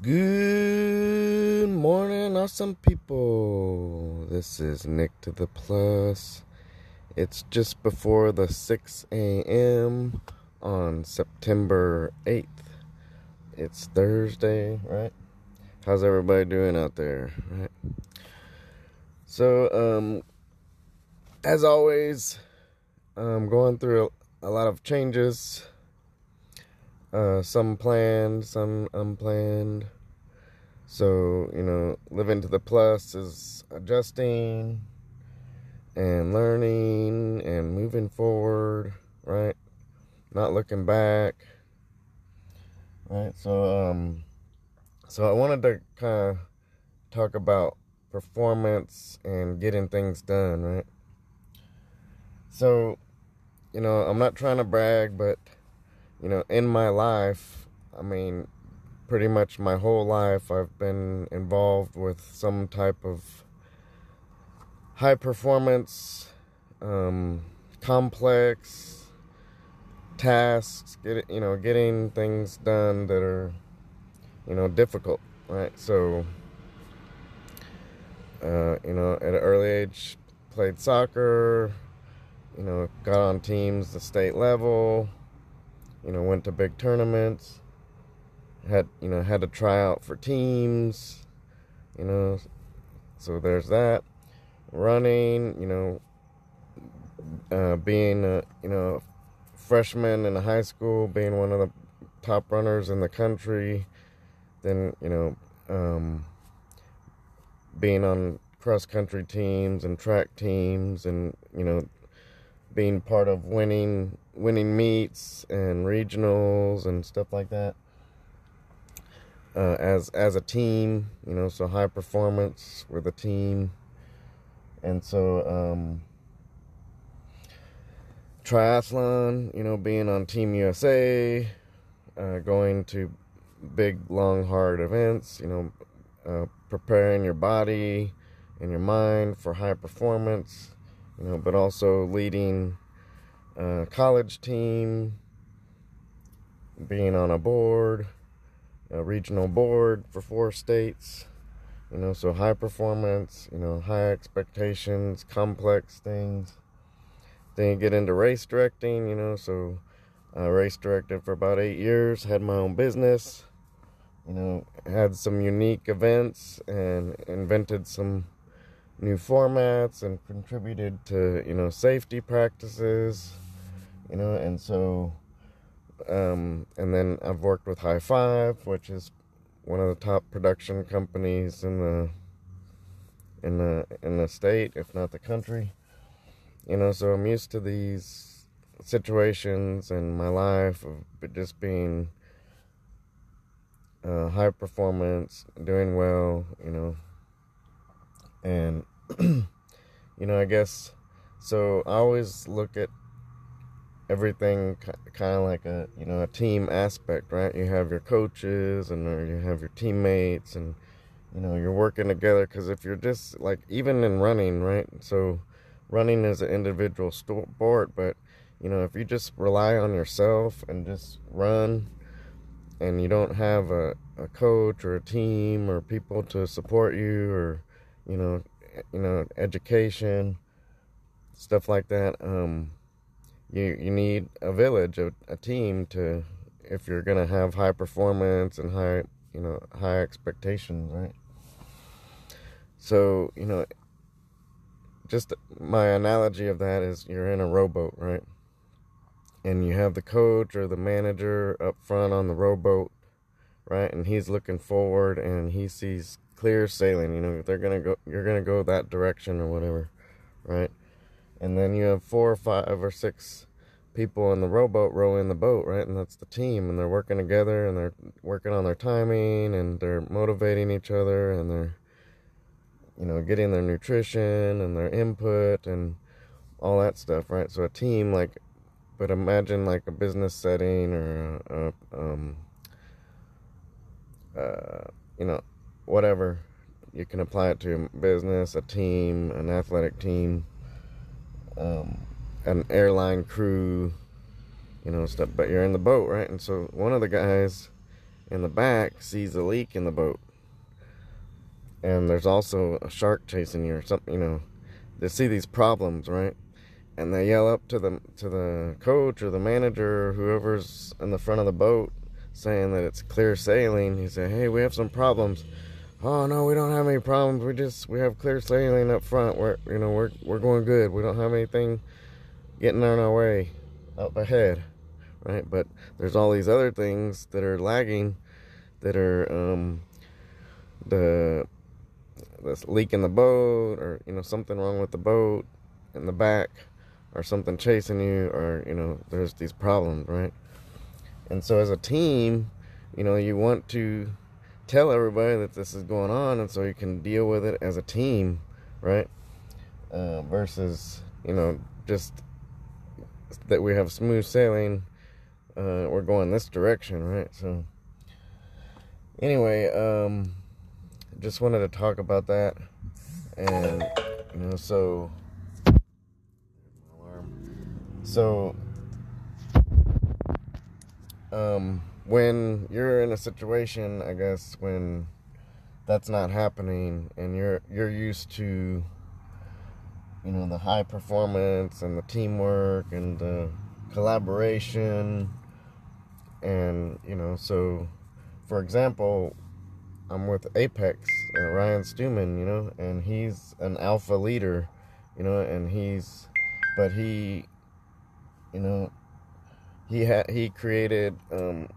Good morning, awesome people. This is Nick to the Plus. It's just before the 6 a.m. on September 8th. It's Thursday, right? How's everybody doing out there, right? So, um, as always, I'm going through a, a lot of changes uh, some planned, some unplanned. So, you know, living to the plus is adjusting and learning and moving forward, right? Not looking back. Right? So, um, so I wanted to kind of talk about performance and getting things done, right? So, you know, I'm not trying to brag, but you know, in my life, I mean, pretty much my whole life, I've been involved with some type of high performance, um, complex tasks, get, you know, getting things done that are, you know, difficult, right? So, uh, you know, at an early age, played soccer, you know, got on teams the state level you know, went to big tournaments, had, you know, had to try out for teams, you know, so there's that. Running, you know, uh, being a, you know, freshman in high school, being one of the top runners in the country, then, you know, um, being on cross country teams and track teams and, you know, being part of winning winning meets and regionals and stuff like that. Uh, as as a team, you know, so high performance with a team, and so um, triathlon, you know, being on Team USA, uh, going to big, long, hard events, you know, uh, preparing your body and your mind for high performance, you know, but also leading a college team, being on a board, a regional board for four states, you know, so high performance, you know, high expectations, complex things. Then you get into race directing, you know, so I race directed for about eight years, had my own business, you know, had some unique events and invented some new formats and contributed to, you know, safety practices you know, and so, um, and then I've worked with High Five, which is one of the top production companies in the in the in the state, if not the country. You know, so I'm used to these situations in my life of just being uh, high performance, doing well, you know, and you know, I guess so. I always look at everything kind of like a you know a team aspect right you have your coaches and uh, you have your teammates and you know you're working together because if you're just like even in running right so running is an individual sport but you know if you just rely on yourself and just run and you don't have a, a coach or a team or people to support you or you know you know education stuff like that um you you need a village, a, a team to if you're gonna have high performance and high you know high expectations, right? So you know, just my analogy of that is you're in a rowboat, right? and you have the coach or the manager up front on the rowboat, right? And he's looking forward and he sees clear sailing. You know, they're gonna go, you're gonna go that direction or whatever, right? And then you have four or five or six people in the rowboat rowing the boat, right? And that's the team, and they're working together and they're working on their timing and they're motivating each other and they're, you know, getting their nutrition and their input and all that stuff, right? So a team like but imagine like a business setting or a, a um, uh, you know, whatever. You can apply it to a business, a team, an athletic team, um, an airline crew, you know, stuff. But you're in the boat, right? And so one of the guys in the back sees a leak in the boat. And there's also a shark chasing you or something, you know. They see these problems, right? and they yell up to the to the coach or the manager or whoever's in the front of the boat saying that it's clear sailing he said hey we have some problems oh no we don't have any problems. We just we have clear sailing up front. We're you know we're we're going good. We don't have anything getting on our way up ahead right? But there's all these other things that are lagging that are um the this leak in the boat or you know something wrong with the boat in the back or something chasing you or you know there's these problems right? And so as a team you know you want to tell everybody that this is going on and so you can deal with it as a team right? Uh, versus you know just that we have smooth sailing uh, we're going this direction right? So anyway um just wanted to talk about that and you know so so, um, when you're in a situation, I guess, when that's not happening and you're you're used to you know the high performance and the teamwork and the collaboration and you know so for example i'm with apex uh, ryan stewman you know and he's an alpha leader you know and he's but he you know, he had he created um,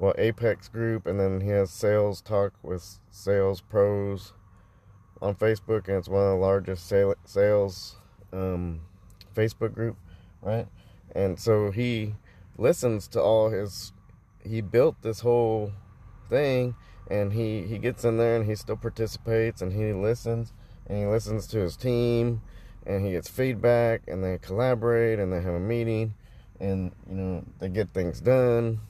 well Apex Group, and then he has Sales Talk with Sales Pros on Facebook, and it's one of the largest sales um, Facebook group, right? And so he listens to all his. He built this whole thing, and he he gets in there and he still participates, and he listens, and he listens to his team and he gets feedback and they collaborate and they have a meeting and you know they get things done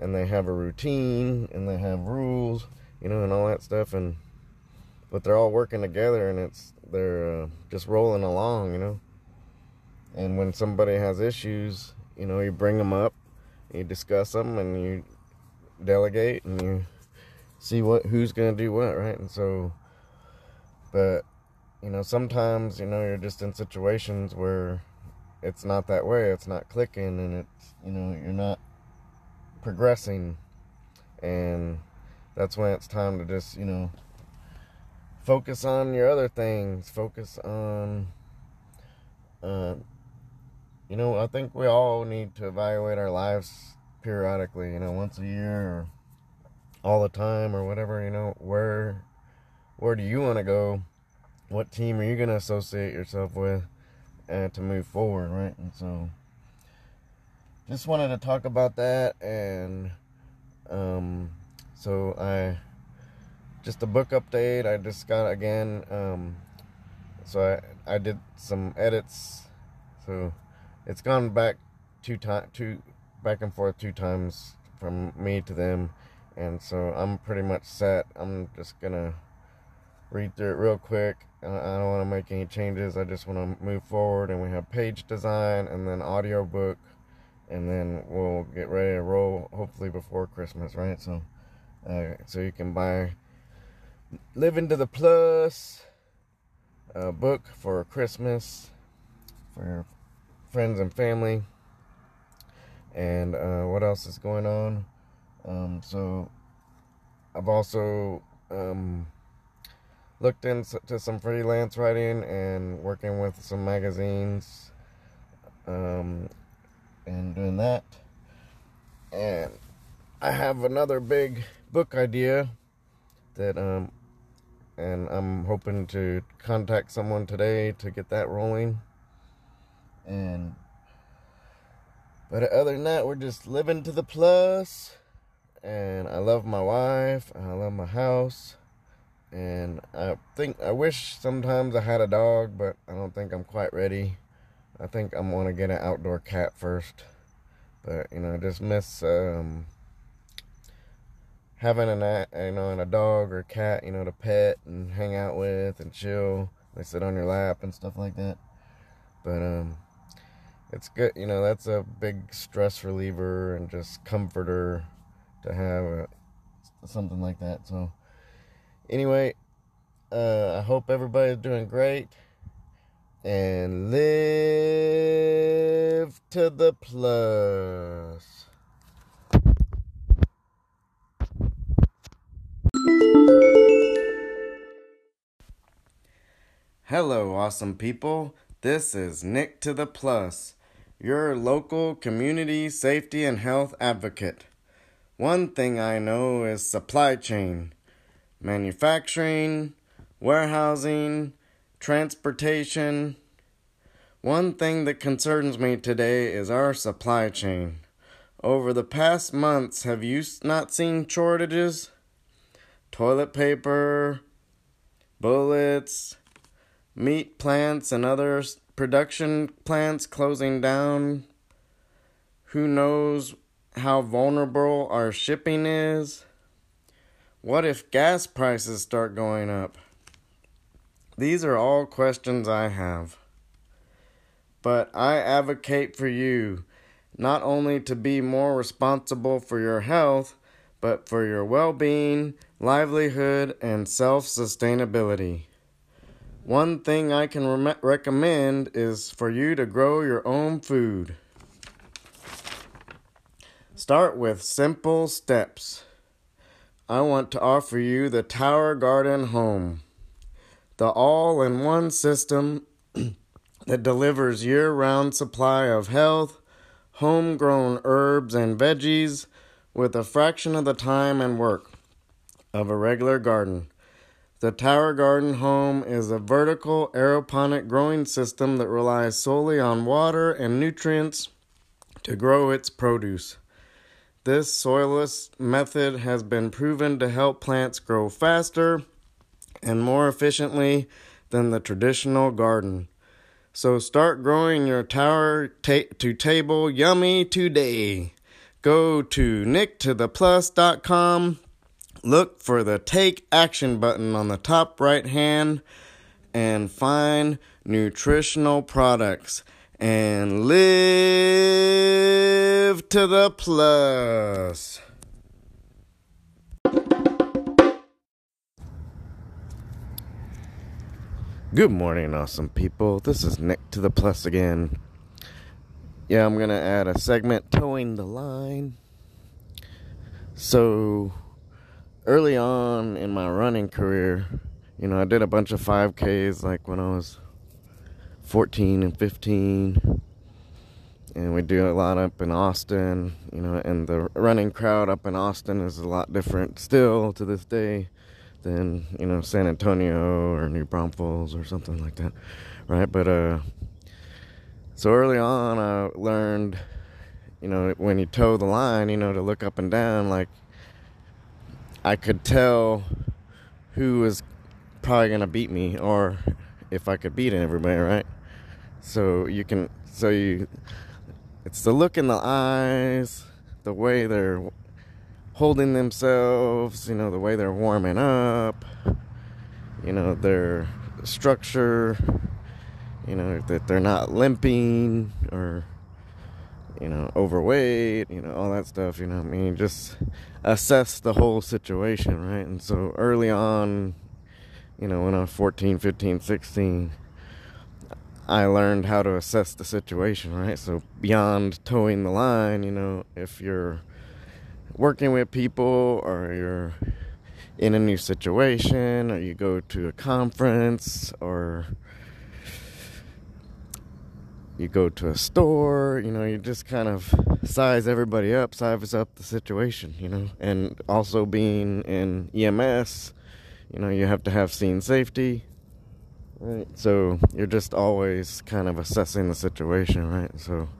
and they have a routine and they have rules you know and all that stuff and but they're all working together and it's they're uh, just rolling along you know? And when somebody has issues you know you bring them up you discuss them and you delegate and you see what who's going to do what right? And so but you know, sometimes, you know, you're just in situations where it's not that way, it's not clicking, and it's, you know, you're not progressing. And that's when it's time to just, you know, focus on your other things, focus on, uh, you know, I think we all need to evaluate our lives periodically, you know, once a year or all the time or whatever, you know, where where do you want to go? what team are you going to associate yourself with uh, to move forward, right? And so, just wanted to talk about that, and um, so I just a book update. I just got again, um, so I I did some edits, so it's gone back two time two back and forth two times from me to them, and so I'm pretty much set. I'm just gonna read through it real quick. I don't want to make any changes. I just want to move forward. And we have page design and then audio book. And then we'll get ready to roll hopefully before Christmas, right? So, uh, so you can buy Living to the Plus uh, book for Christmas for your friends and family. And uh, what else is going on? Um, so I've also um, looked into some freelance writing and working with some magazines um, and doing that. And I have another big book idea that um, and I'm hoping to contact someone today to get that rolling. And but other than that, we're just living to the plus. And I love my wife. I love my house. And I think I wish sometimes I had a dog, but I don't think I'm quite ready. I think I'm gonna get an outdoor cat first. But you know, I just miss um, having a you know and a dog or a cat, you know, to pet and hang out with and chill. They sit on your lap and stuff like that. But um, it's good, you know. That's a big stress reliever and just comforter to have a, something like that. So anyway, uh, I hope everybody's doing great and live to the plus. Hello, awesome people. This is Nick to the Plus, your local community safety and health advocate. One thing I know is supply chain, manufacturing, warehousing, transportation. One thing that concerns me today is our supply chain. Over the past months, have you not seen shortages? Toilet paper, bullets, meat plants and other production plants closing down. Who knows how vulnerable our shipping is? What if gas prices start going up? These are all questions I have. But I advocate for you not only to be more responsible for your health, but for your well being, livelihood, and self sustainability. One thing I can re- recommend is for you to grow your own food. Start with simple steps. I want to offer you the Tower Garden Home, the all in one system that delivers year round supply of health, homegrown herbs and veggies with a fraction of the time and work of a regular garden. The Tower Garden Home is a vertical aeroponic growing system that relies solely on water and nutrients to grow its produce. This soilless method has been proven to help plants grow faster and more efficiently than the traditional garden. So start growing your tower ta- to table yummy today. Go to nicktotheplus.com Look for the Take Action button on the top right hand and find nutritional products and live to the plus. Good morning, awesome people. This is Nick to the Plus again. Yeah, I'm gonna add a segment toeing the line. So, early on in my running career, you know, I did a bunch of 5Ks like when I was 14 and 15. And we do a lot up in Austin, you know, and the running crowd up in Austin is a lot different still to this day than, you know, San Antonio or New Braunfels or something like that, right? But, uh, so early on, I learned, you know, when you toe the line, you know, to look up and down, like, I could tell who was probably gonna beat me or if I could beat everybody, right? So you can, so you, it's the look in the eyes, the way they're holding themselves, you know, the way they're warming up, you know, their structure, you know, that they're not limping or you know, overweight, you know, all that stuff, you know, I mean, just assess the whole situation, right? And so early on, you know, when I was 14, 15, 16, I learned how to assess the situation, right? So beyond toeing the line, you know, if you're working with people or you're in a new situation or you go to a conference or you go to a store, you know, you just kind of size everybody up, size up the situation, you know. And also being in EMS, you know, you have to have scene safety, right? So you're just always kind of assessing the situation, right? So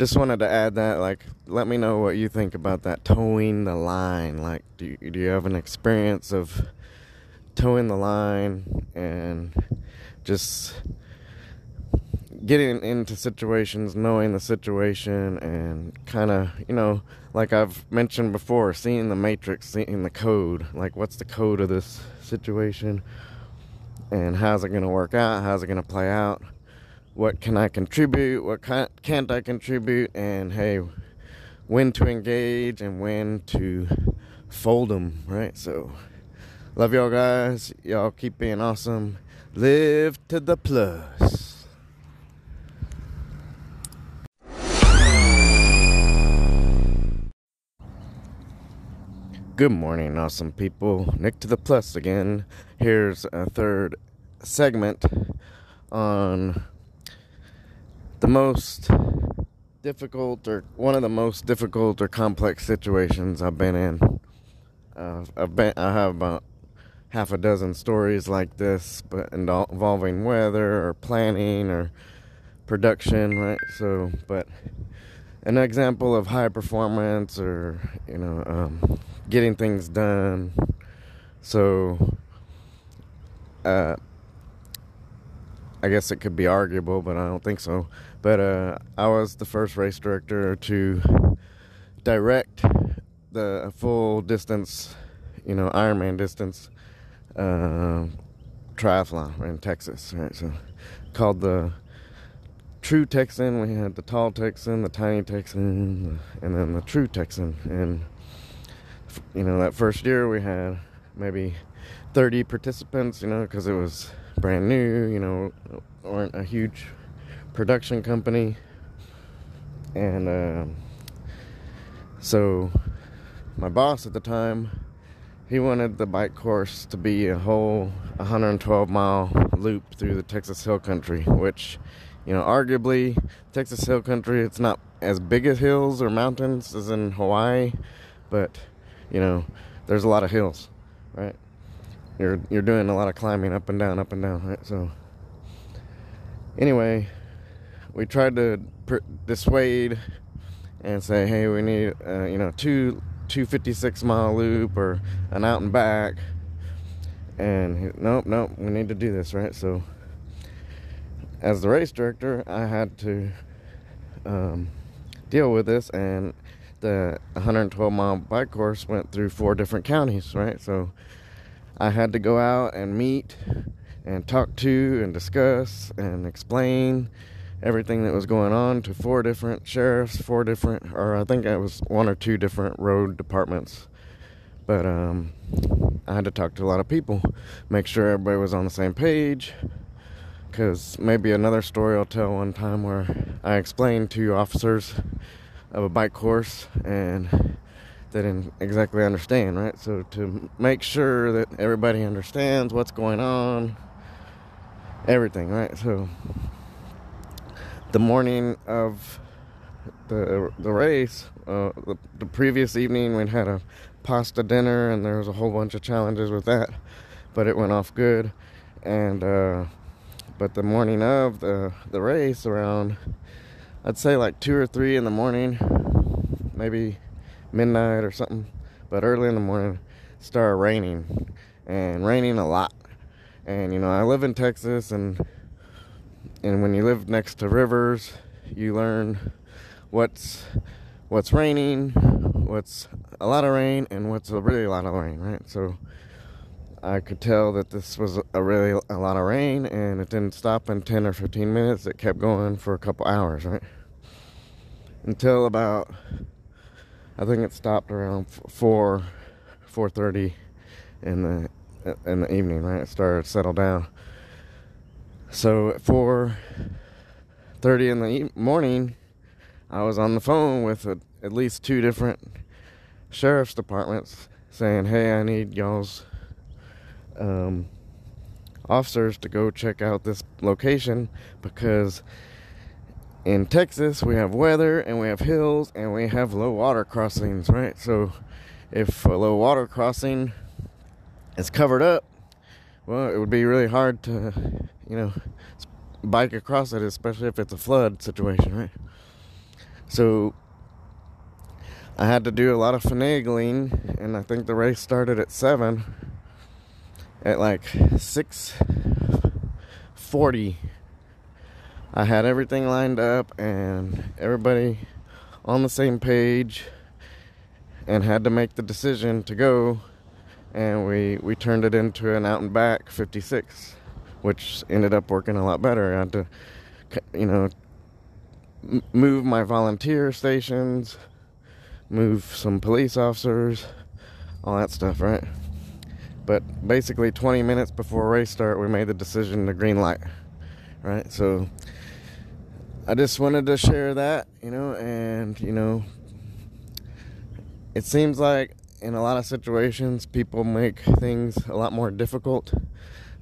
just wanted to add that like let me know what you think about that toeing the line like do you, do you have an experience of toeing the line and just getting into situations, knowing the situation, and kind of, you know, like I've mentioned before, seeing the matrix, seeing the code. Like, what's the code of this situation? And how's it going to work out? How's it going to play out? What can I contribute? What can't I contribute? And hey, when to engage and when to fold them, right? So, love y'all guys. Y'all keep being awesome. Live to the plus. Good morning, awesome people. Nick to the Plus again. Here's a third segment on the most difficult or one of the most difficult or complex situations I've been in. Uh, I've been, I have about half a dozen stories like this, but involving weather or planning or production, right? So, but an example of high performance or you know um, getting things done. So, uh, I guess it could be arguable, but I don't think so. But uh, I was the first race director to direct the full distance, you know, Ironman distance uh, triathlon in Texas. Right, so called the True Texan. We had the Tall Texan, the Tiny Texan, and then the True Texan, and you know, that first year we had maybe 30 participants, you know, because it was brand new, you know, weren't a huge production company. And uh, so my boss at the time, he wanted the bike course to be a whole 112 mile loop through the Texas Hill Country, which, you know, arguably, Texas Hill Country, it's not as big as hills or mountains as in Hawaii, but you know, there's a lot of hills, right? You're you're doing a lot of climbing up and down, up and down, right? So anyway, we tried to per- dissuade and say, hey, we need uh, you know two 256 mile loop or an out and back. And nope, nope, we need to do this, right? So as the race director, I had to um, deal with this and the 112 mile bike course went through four different counties, right? So I had to go out and meet and talk to and discuss and explain everything that was going on to four different sheriffs, four different, or I think it was one or two different road departments. But um, I had to talk to a lot of people, make sure everybody was on the same page. Because maybe another story I'll tell one time where I explained to officers of a bike course and they didn't exactly understand, right? So to make sure that everybody understands what's going on, everything, right? So the morning of the the race, uh, the, the previous evening we'd had a pasta dinner and there was a whole bunch of challenges with that, but it went off good. And uh, but the morning of the the race around I'd say like two or three in the morning, maybe midnight or something. But early in the morning, started raining and raining a lot. And you know, I live in Texas, and and when you live next to rivers, you learn what's what's raining, what's a lot of rain, and what's a really lot of rain, right? So I could tell that this was a really a lot of rain and it didn't stop in 10 or 15 minutes. It kept going for a couple hours, right? Until about I think it stopped around 4 4:30 in the in the evening, right? It started to settle down. So at 4:30 in the morning, I was on the phone with a, at least two different sheriff's departments saying, "Hey, I need y'all's um, officers to go check out this location because in Texas, we have weather and we have hills and we have low water crossings, right? So if a low water crossing is covered up, well, it would be really hard to, you know, bike across it, especially if it's a flood situation, right? So I had to do a lot of finagling, and I think the race started at seven. At like six forty, I had everything lined up and everybody on the same page, and had to make the decision to go. And we we turned it into an out and back 56, which ended up working a lot better. I had to, you know, move my volunteer stations move some police officers, all that stuff, right? But basically, 20 minutes before race start, we made the decision to green light, right? So I just wanted to share that, you know, and, you know, it seems like in a lot of situations, people make things a lot more difficult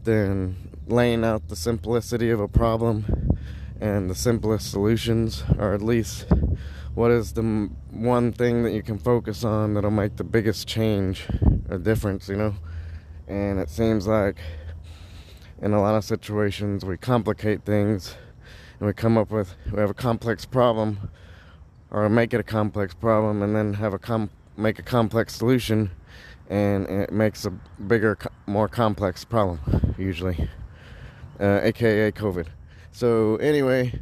than laying out the simplicity of a problem and the simplest solutions, or at least what is the one thing that you can focus on that'll make the biggest change or difference, you know? And it seems like in a lot of situations we complicate things and we come up with we have a complex problem or make it a complex problem and then have a com- make a complex solution and it makes a bigger more complex problem usually uh, aka covid so anyway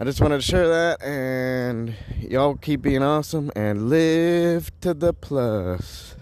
I just wanted to share that, and y'all keep being awesome and live to the plus.